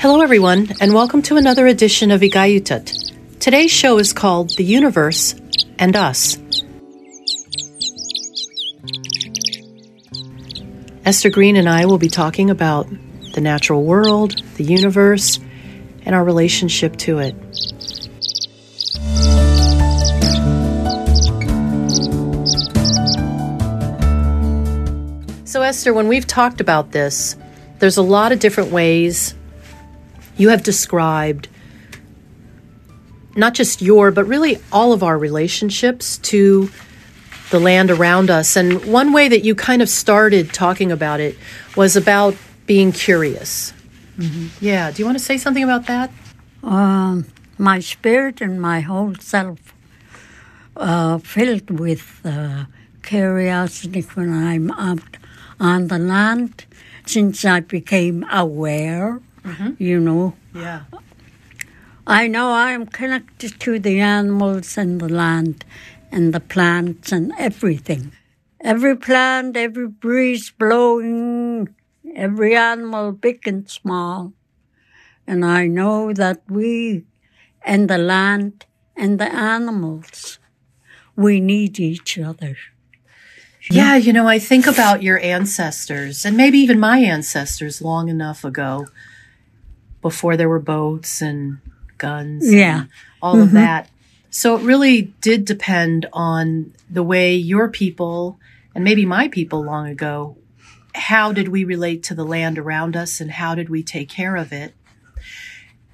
Hello, everyone, and welcome to another edition of Igayutat. Today's show is called The Universe and Us. Esther Green and I will be talking about the natural world, the universe, and our relationship to it. So, Esther, when we've talked about this, there's a lot of different ways you have described not just your, but really all of our relationships to the land around us. And one way that you kind of started talking about it was about being curious. Mm-hmm. Yeah. Do you want to say something about that? Um, my spirit and my whole self uh, filled with uh, curiosity when I'm out on the land since I became aware, mm-hmm. you know. Yeah. I know I'm connected to the animals and the land and the plants and everything. Every plant, every breeze blowing, every animal, big and small. And I know that we and the land and the animals, we need each other. Yeah, you know, I think about your ancestors and maybe even my ancestors long enough ago before there were boats and guns. Yeah. And all mm-hmm. of that. So it really did depend on the way your people and maybe my people long ago, how did we relate to the land around us and how did we take care of it?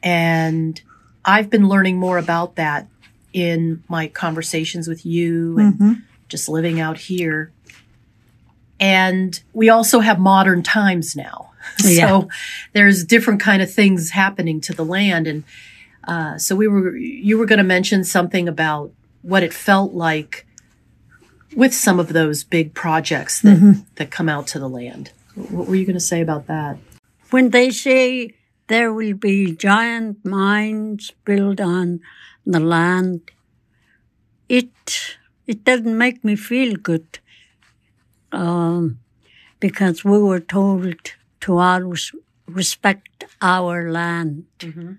And I've been learning more about that in my conversations with you and mm-hmm. just living out here. And we also have modern times now. Yeah. So there's different kind of things happening to the land. And uh, so we were, you were going to mention something about what it felt like with some of those big projects that, mm-hmm. that come out to the land. What were you going to say about that? When they say there will be giant mines built on the land, it it doesn't make me feel good um, because we were told to always respect our land. Mm-hmm.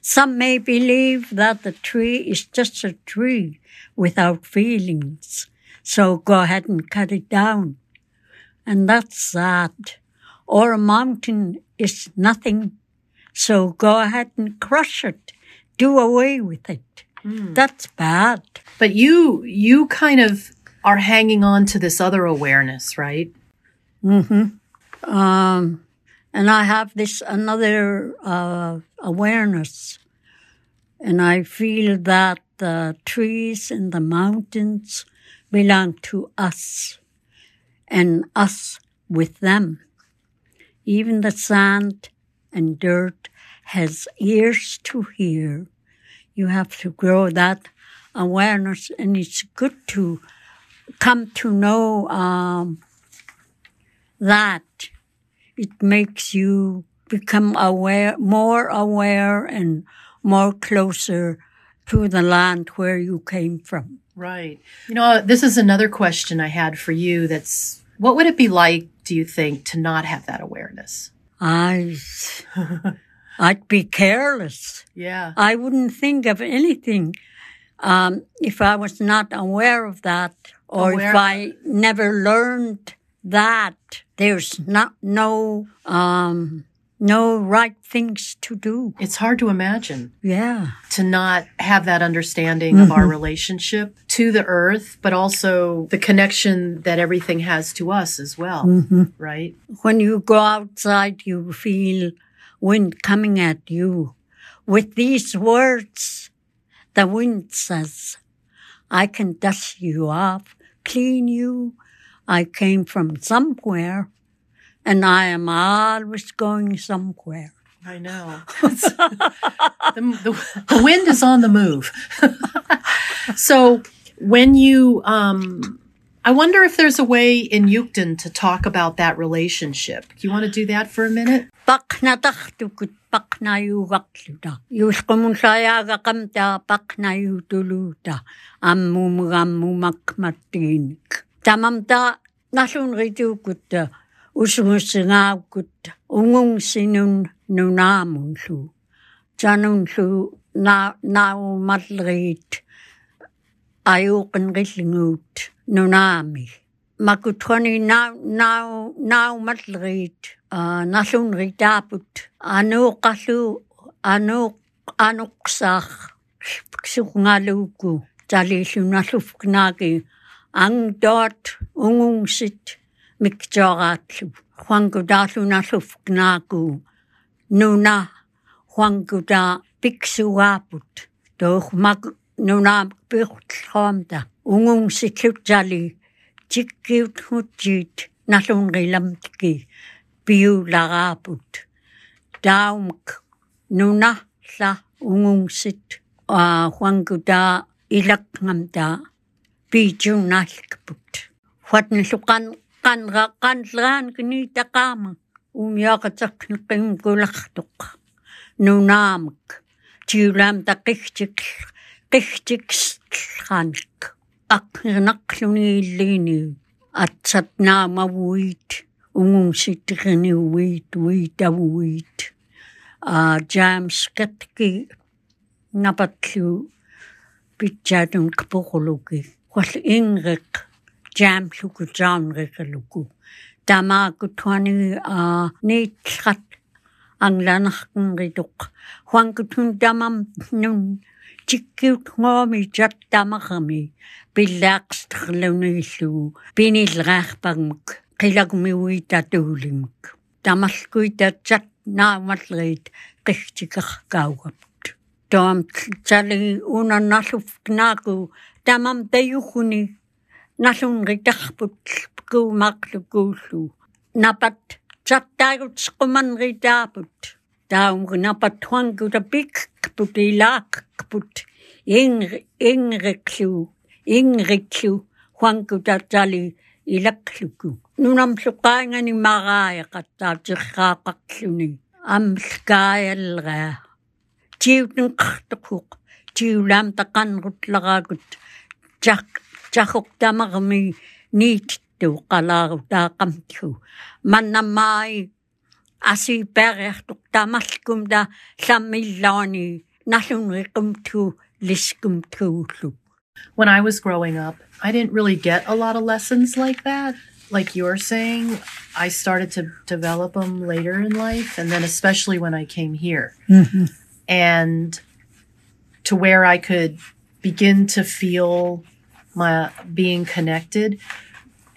Some may believe that the tree is just a tree without feelings, so go ahead and cut it down. And that's sad. Or a mountain is nothing, so go ahead and crush it. Do away with it. Mm. That's bad. But you, you kind of are hanging on to this other awareness, right? Mm-hmm. Um, and I have this another uh, awareness, and I feel that the trees and the mountains belong to us, and us with them. Even the sand and dirt has ears to hear. You have to grow that awareness, and it's good to come to know um, that it makes you become aware, more aware and more closer to the land where you came from. Right. You know, this is another question I had for you that's what would it be like, do you think, to not have that awareness? I I'd be careless. Yeah. I wouldn't think of anything um, if I was not aware of that or aware. if I never learned that there's not no um no right things to do. It's hard to imagine. Yeah. To not have that understanding mm-hmm. of our mm-hmm. relationship to the earth, but also the connection that everything has to us as well. Mm-hmm. Right? When you go outside, you feel wind coming at you. With these words, the wind says, I can dust you off, clean you, I came from somewhere and I am always going somewhere. I know. the, the, the, wind is on the move. so when you, um, I wonder if there's a way in Yugtun to talk about that relationship. Do you want to do that for a minute? тамамта налун ритууккутта усугуссингааккутта унгун синун нунаамунлу жанунлу на нау маллерит аюуқинриллгуут нунаами макутрони нау нау нау маллерит налун ритаапут анууқарлу анууқ ануқсаах сукгаалуукку талииллуналлуфкнааки ан дот унгунсит микчаагаатл хуангудаалунааллуф наагу нуна хуангуда пиксугаапут тоохмак нунаам пирлхоомта унгунсиклутсали тиккиутхутжиит налунгиламтки пиулагаапут таумк нуна ла унгунсит а хуангуда илакнгамтаа пичунаалкпут фатнлукан канра канлраан книтакаама умиақатэрпинэққим кулартоқ нунаамак тиулаам таққигтик қигтиксханик аққирнақлунииллигини атсатнаамавуит унгумситтерниуит уитавуит а джамс кэтки напатлу питсаатун кпоқулуки wal ingrik jam lugu jam lugu. Tamaa kutwani a niitlat англанаркинритук хуанкутун тамам нун чиккиут гоми чаттамарми пиллаақстерлунагиллугу пинилраарпагмук қилагмиуи татуулимук тамалкуи татсат наамаллерит қигтикар каугапт тоам чали унаннарлуф нааку тамам таюхуни налунритарпут пкуумаарлукууллу напат чаттаагут сқуманритаапут таумгу напат хуангута пиккпут илааккпут. Ингри ингриклу ингриклу хуангута тали илаклуку нунам суқаангани мараая қаттаа тирраақарлуни амлкааллера тиутэн қартуқуқ taqanrutlaraakut jak jahuqtamarmi niitittu qalaaru taaqamtlu mannammaai asiperiartuq tamalkum ta lammillaani nallunriqumtu liskumtuullu When I was growing up, I didn't really get a lot of lessons like that. Like you're saying, I started to develop them later in life, and then especially when I came here. mm-hmm. and to where I could begin to feel my being connected.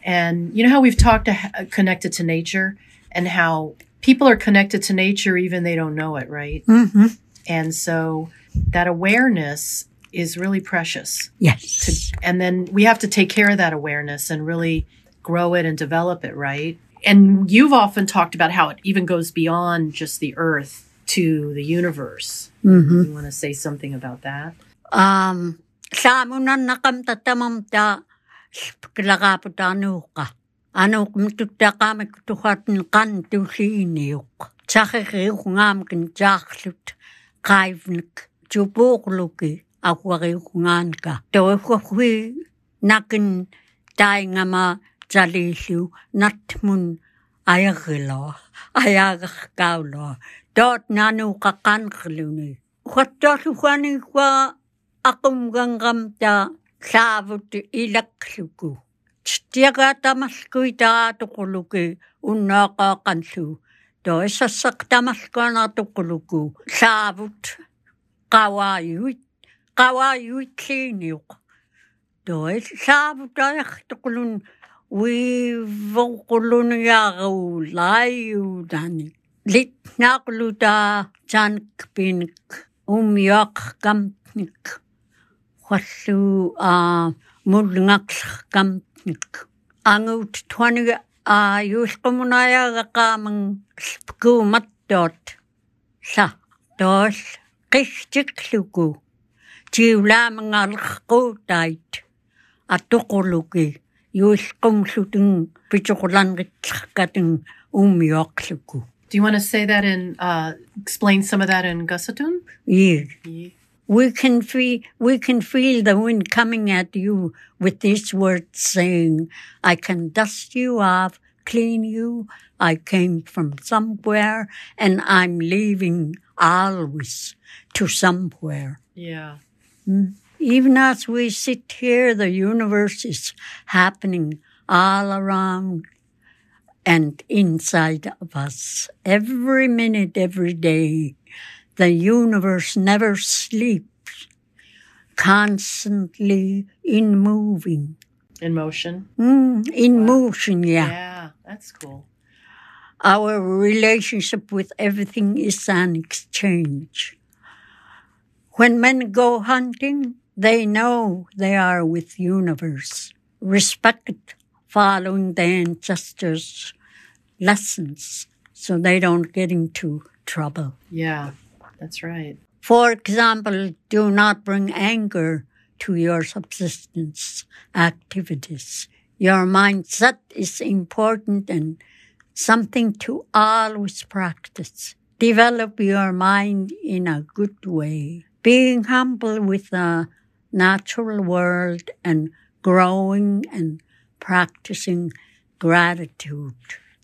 And you know how we've talked to, connected to nature and how people are connected to nature even they don't know it, right? Mm-hmm. And so that awareness is really precious. yes To, and then we have to take care of that awareness and really grow it and develop it, right? And you've often talked about how it even goes beyond just the earth to the universe. mm-hmm. You want to say something about that? um saamunannaqamta tamamta kilaqaaputaanuuqa anuuqmtuttaqaamak tuhatn qan tulliiniuq taqiqiuqngaamkin taarlut qaivnik. Tupuuqluki aquariuqngaanka toihuahui nakin taingama talillu natmun dot nanu qaqan qiluni khattal khani kwa aqum gangam ta saavut ilaqqluku tiaga tamaskui taa tuquluki unnaaqa qansu to isassaq tamaskana tuquluku saavut qawaayuit qawaayuit liiniuq to saavutaajartuqulun uivvoquluniaru laiudanik литнаақлута цаанкпиник умьяаққамник хваллуу а мулнгақлаққамник ангуут туанига а юлқумунаяагақааман лпкууматтоот. Ла тоол қигтиклуку тиулаамангаалерқуутаит аттоқулуки юлқумлутун пичоқуланритларкатын умьяақлуку Do you want to say that and uh, explain some of that in Gusatun? Yeah. We can feel we can feel the wind coming at you with these words saying, I can dust you off, clean you. I came from somewhere and I'm leaving always to somewhere. Yeah. Even as we sit here, the universe is happening all around and inside of us. Every minute, every day, the universe never sleeps, constantly in moving. In motion. Mm, in motion, yeah. Yeah, that's cool. Our relationship with everything is an exchange. When men go hunting, they know they are with universe. Respect following the ancestors' lessons so they don't get into trouble. Yeah, that's right. For example, do not bring anger to your subsistence activities. Your mindset is important and something to always practice. Develop your mind in a good way. Being humble with the natural world and growing and practicing gratitude.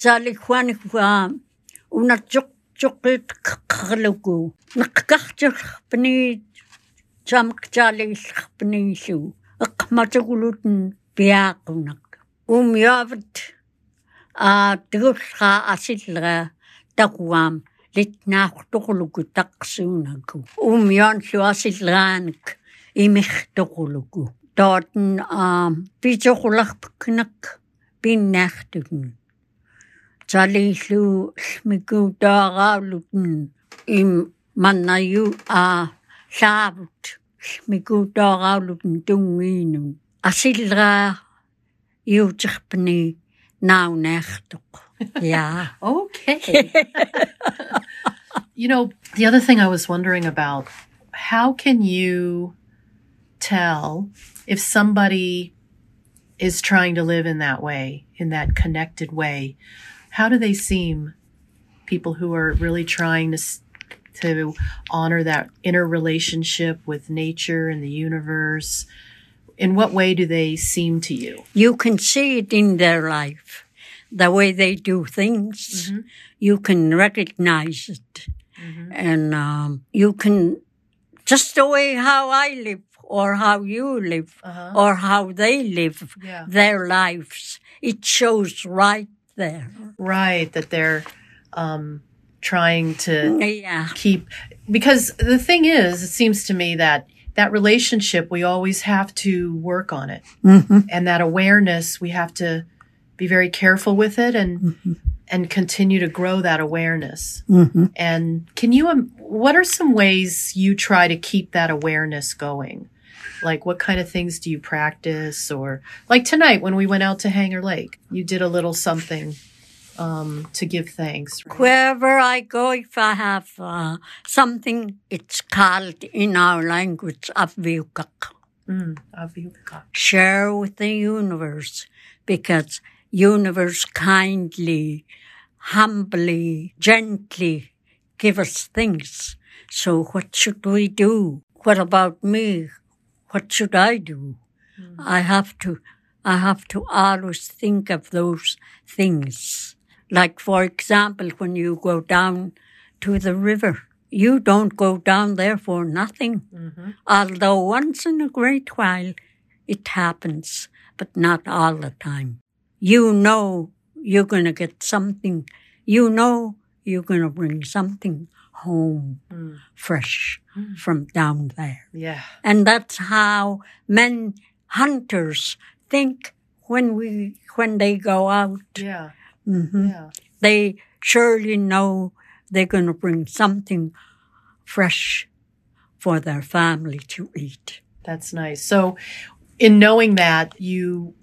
саалиггуаниккуаа унартсоқ цоққит қарлуку неққартэрпни чамктаалигиллерпнигиллу эққматагулутэн пиаақунақ умьявт а тгулхаа асиллера такуам литнаахтоқулуку таққсуунаку умьян луасиллераанак имертоқулуку таатэн а пичоқуларпкнақ пиннаартугн smigu dagaulutun im mannayu a llaavut smigu dagaulutun tunginum. Asilga iutikpni naunechtuk. Yeah. Okay. you know, the other thing I was wondering about how can you tell if somebody is trying to live in that way, in that connected way? How do they seem people who are really trying to to honor that inner relationship with nature and the universe? In what way do they seem to you? You can see it in their life, the way they do things. You can recognize it. And um, you can, just the way how I live or how you live Uh-huh. or how they live Yeah. their lives. It shows right there. Right, that they're um, trying to Yeah. keep because the thing is it seems to me that that relationship we always have to work on it. And that awareness we have to be very careful with it and and continue to grow that awareness. And can you um, what are some ways you try to keep that awareness going like what kind of things do you practice? Or like tonight when we went out to Hangar Lake you did a little something um, to give thanks right? Wherever I go, if I have uh, something, it's called in our language avukak. mm, share with the universe because universe kindly humbly gently give us things. So what should we do? What about me what should i do? Hmm. I have to i have to always think of those things. Like for example when you go down to the river you don't go down there for nothing. Mm-hmm. Although once in a great while it happens, but not all the time. You know you're going to get something. You know you're going to bring something home fresh from down there. yeah And that's how men hunters think when we when they go out. yeah Mhm. yeah They surely know they're going to bring something fresh for their family to eat. That's nice. So, in knowing that, you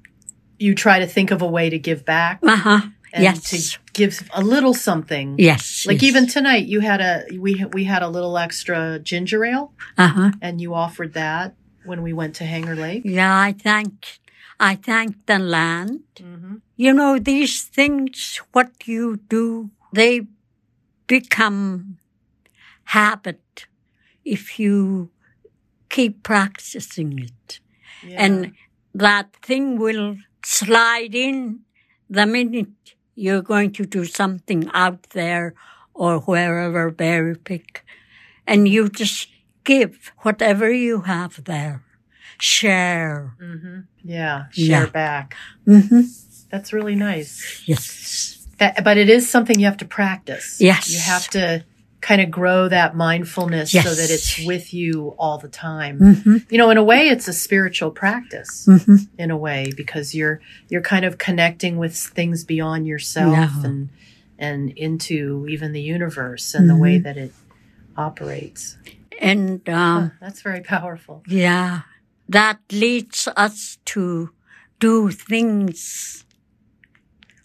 you try to think of a way to give back Uh huh. And Yes. to give a little something. Yes. Like yes. even tonight, you had a we we had a little extra ginger ale, Uh huh. and you offered that when we went to Hangar Lake. Yeah, I thank, I thank the land. Mm-hmm. You know, these things, what you do, they become habit if you keep practicing it. Yeah. And that thing will slide in the minute you're going to do something out there or wherever berry pick, and you just give whatever you have there. Share. hmm Yeah. Share Yeah. back. hmm That's really nice. Yes. That, but it is something you have to practice. Yes. You have to kind of grow that mindfulness so that it's with you all the time. hmm You know, in a way, it's a spiritual practice. hmm in a way because you're you're kind of connecting with things beyond yourself Yeah. and and into even the universe and the way Mm-hmm. that it operates. And um, Huh, that's very powerful. yeah, that leads us to do things.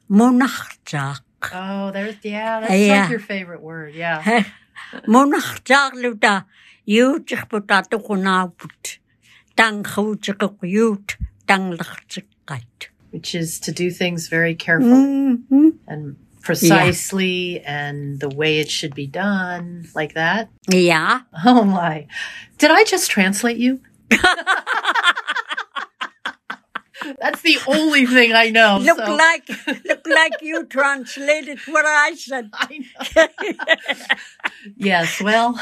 Monachjak. Oh, there's yeah, that's Yeah. like your favorite word. Yeah. Monachjak luda. Yujik butatu kunabut. Tang hujik yut. Tang lachjikait. Which is to do things very carefully Mm-hmm. and precisely and the way it should be done, like that. Yeah. Oh my. Did I just translate you? That's the only thing I know. Look so- like look like you translated what I said. I know. yes, well,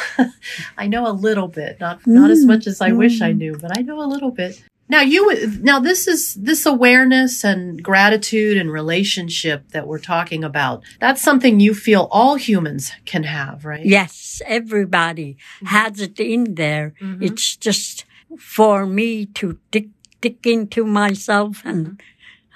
I know a little bit, not not as mm, much as I wish I mm. knew, but I know a little bit. Now you now this is this awareness and gratitude and relationship that we're talking about. That's something you feel all humans can have, right? Yes, everybody mm-hmm. has it in there. Mhm. It's just for me to dig, dig into myself and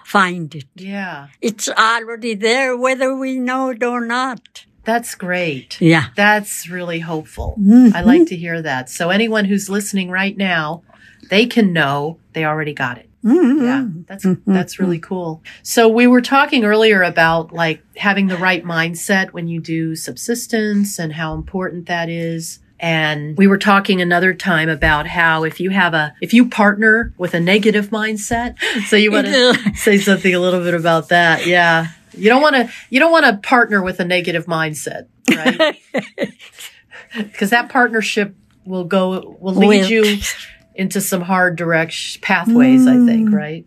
find it. Yeah. It's already there whether we know it or not. That's great. Yeah. That's really hopeful. Mhm. I like to hear that. So anyone who's listening right now, they can know they already got it. Mhm. Yeah, that's that's really cool. So we were talking earlier about like having the right mindset when you do subsistence and how important that is. And we were talking another time about how if you have a if you partner with a negative mindset, so you want to say something a little bit about that. Yeah. You don't want to you don't want to partner with a negative mindset, right? Because that partnership will go will lead you into some hard direction pathways, I think, mm. right?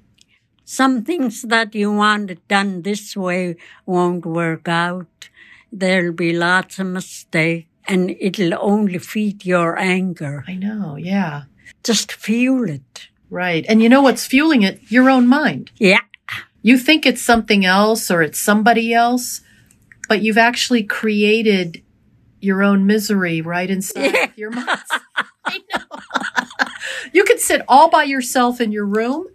Some things that you want done this way won't work out. There'll be lots of mistakes and it'll only feed your anger. I know, yeah. Just fuel it. Right. And you know what's fueling it? Your own mind. Yeah. You think it's something else or it's somebody else, but you've actually created your own misery right inside Yeah. your mind. I know. you could sit all by yourself in your room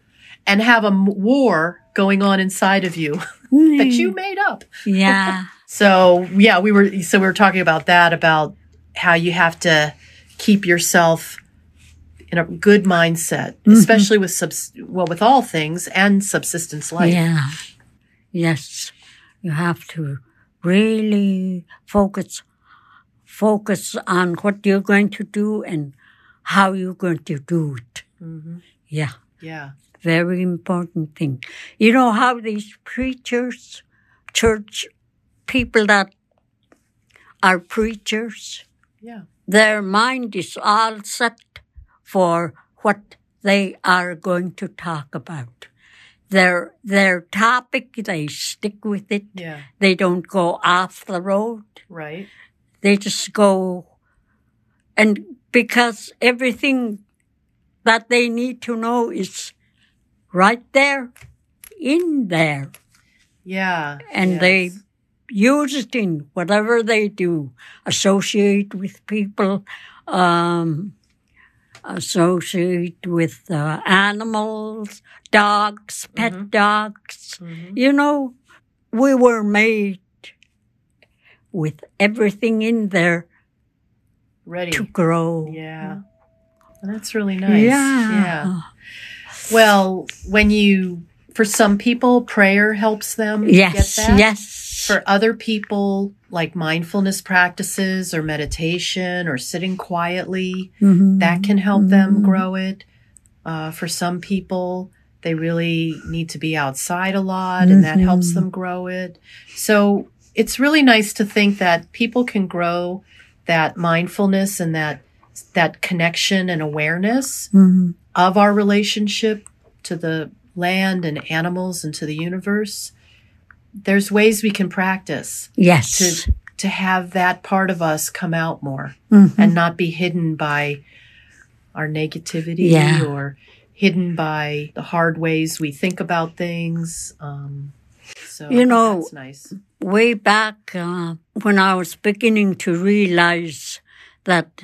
and have a war going on inside of you that you mm. made up. Yeah. So yeah, we were so we were talking about that about how you have to keep yourself in a good mindset, especially with subs well with all things and subsistence life. Yeah. Yes. You have to really focus focus on what you're going to do and how you're going to do it. hmm Yeah. Yeah. Very important thing. You know how these preachers, church people that are preachers, Yeah. their mind is all set for what they are going to talk about. Their their topic, they stick with it. Yeah. They don't go off the road. Right. They just go and because everything that they need to know is right there in there Yeah. and they Yes. Use it in whatever they do associate with people um, associate with uh, animals dogs pet Mm-hmm. dogs Mhm. you know we were made with everything in there ready. to grow Yeah. Well, that's really nice. yeah Yeah. Well, when you for some people prayer helps them yes get that. yes For other people, like mindfulness practices or meditation or sitting quietly, Mhm. that can help them Mhm. grow it. Uh, for some people, they really need to be outside a lot and that helps Mhm. them grow it. So it's really nice to think that people can grow that mindfulness and that that connection and awareness Mhm. of our relationship to the land and animals and to the universe there's ways we can practice Yes. to to have that part of us come out more Mhm. and not be hidden by our negativity Yeah. or hidden by the hard ways we think about things. Um, so You know- that's nice. Way back uh, when I was beginning to realize that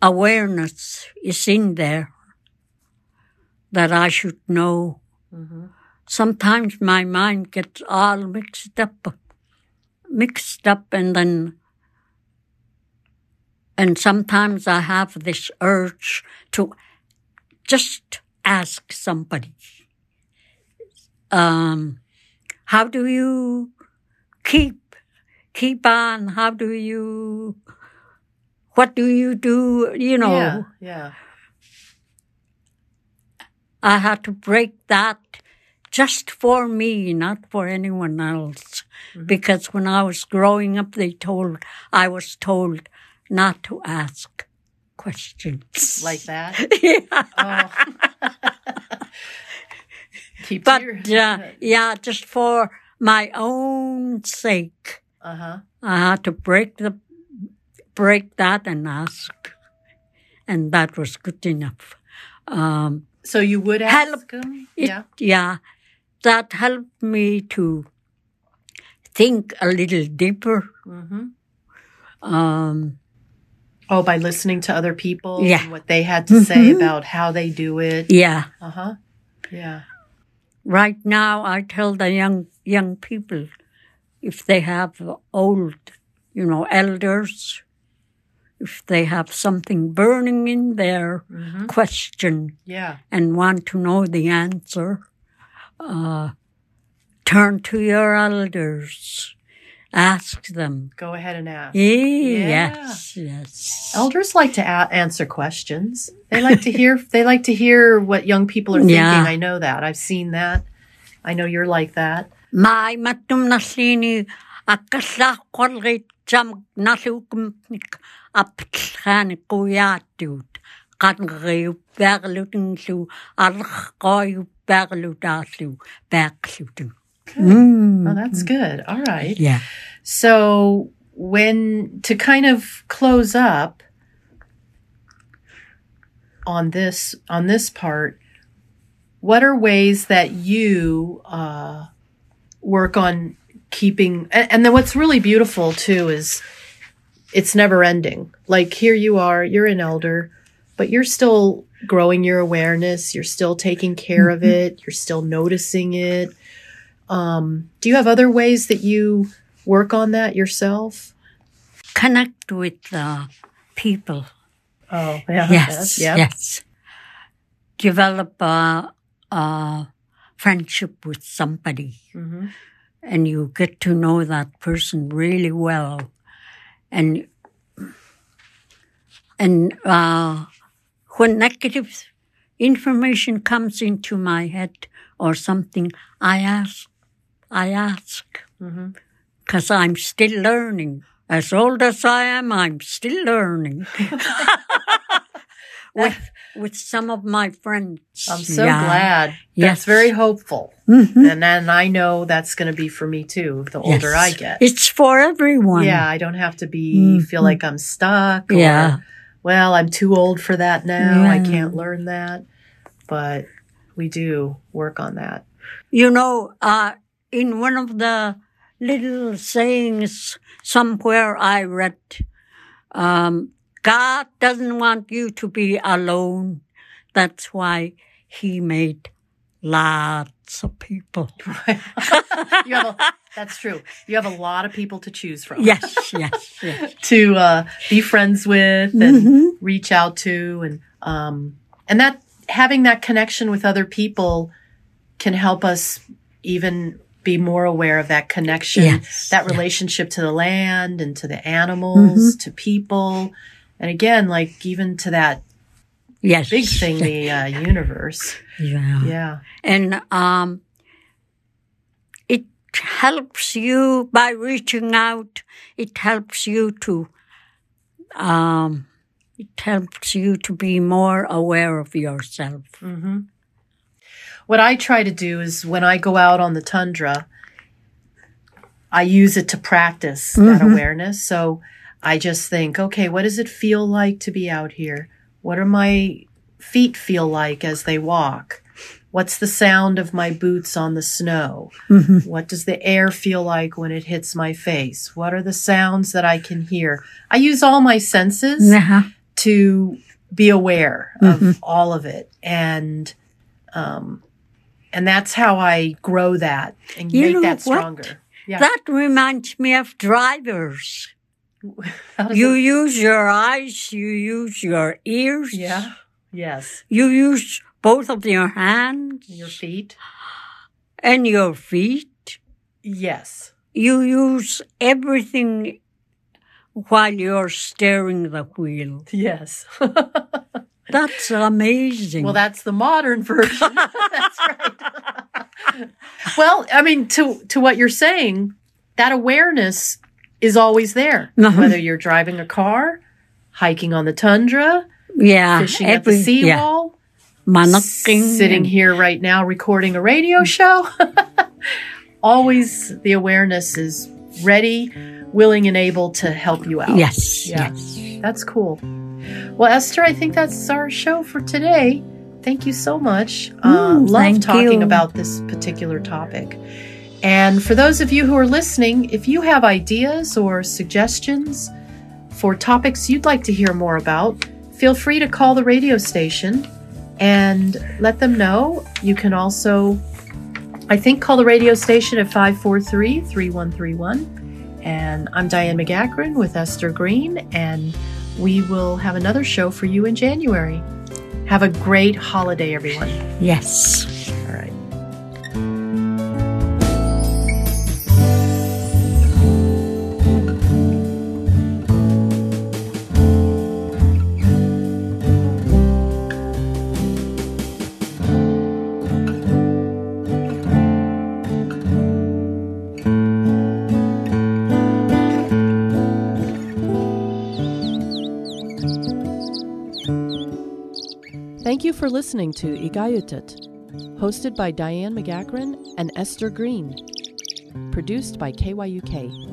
awareness is in there, that I should know. hmm Sometimes my mind gets all mixed up, mixed up, and then, and sometimes I have this urge to just ask somebody, um, how do you keep, keep on? How do you, what do you do? You know, Yeah, yeah. I had to break that just for me, not for anyone else. Mhm. Because when I was growing up, they told, I was told not to ask questions. Like that. yeah. Oh. Keep But, uh, yeah, just for my own sake, uh huh. I had to break the, break that and ask. And that was good enough. Um, So you would Help. ask them? It- yeah. yeah, that helped me to think a little deeper. hmm Um, Oh, by listening to other people Yeah. and what they had to say Mhm. about how they do it. yeah, Uh huh. Yeah. right now I tell the young young people if they have old, you know, elders, if they have something burning in their hmm question Yeah. and want to know the answer, uh, turn to your elders, ask them. Go ahead and ask. Yes, yes. Elders like to a- answer questions. They like to hear. they like to hear what young people are thinking. Yeah. I know that. I've seen that. I know you're like that. Mai matum naslini akasa kolgit jam kuyatut kan riu berlutin lu alkoyu berlutasu berlutin. Mm. Oh, that's good. All right. Yeah. So when to kind of close up on this on this part, what are ways that you uh, work on keeping? And, and then what's really beautiful too is it's never ending. Like here you are, you're an elder, but you're still growing your awareness. You're still taking care of it. You're still noticing it. Um, do you have other ways that you work on that yourself? Connect with uh, people. Oh, yeah. Yes, Yeah. yes. Develop a, a friendship with somebody. hmm and you get to know that person really well and and uh, when negative information comes into my head or something i ask i ask because i'm still learning as old as i am i'm still learning with with some of my friends I'm so Yeah. glad. That's Yes. very hopeful. Mhm. And then I know that's going to be for me too, the older Yes. I get. it's for everyone Yeah, I don't have to be Mhm. feel like I'm stuck. Or, Yeah. Well, I'm too old for that now. I can't learn that. But we do work on that. You know, uh, in one of the little sayings somewhere I read, um, God doesn't want you to be alone. That's why He made lots of people. you have a, that's true. You have a lot of people to choose from. yes, yes, yes. To uh, be friends with and Mhm. reach out to and um and that having that connection with other people can help us even be more aware of that connection Yes, that relationship to the land and to the animals to people and again like even to that Yes. big thing the uh, universe Yeah. yeah And um, helps you by reaching out. It helps you to um, it helps you to be more aware of yourself. hmm what i try to do is when i go out on the tundra I use it to practice that awareness. So I just think, okay, what does it feel like to be out here? What are my feet feel like as they walk? What's the sound of my boots on the snow? What does the air feel like when it hits my face? What are the sounds that I can hear? I use all my senses Uh-huh. to be aware of all of it and um and that's how I grow that and You make that stronger. Yeah. That reminds me of drivers. You it- use your eyes, you use your ears, yeah. Yes. you use both of your hands Your feet. and your feet. Yes. You use everything while you're steering the wheel. Yes. That's amazing. well, that's the modern version. that's right. well, I mean, to to what you're saying, that awareness is always there. Uh-huh. Whether you're driving a car, hiking on the tundra, yeah, fishing at the every- yeah, mannequin sitting here right now recording a radio show. Always the awareness is ready, willing, and able to help you out. Yes, Yeah. yes. That's cool. Well, Esther, I think that's our show for today. Thank you so much. Uh, Mm, love talking you. about this particular topic. And for those of you who are listening, if you have ideas or suggestions for topics you'd like to hear more about, feel free to call the radio station and let them know. You can also, I think, call the radio station at 543 3131. And I'm Diane McEachern with Esther Green, and we will have another show for you in January. Have a great holiday, everyone. Yes. For listening to Igayutit, hosted by Diane McEachern and Esther Green. Produced by KYUK.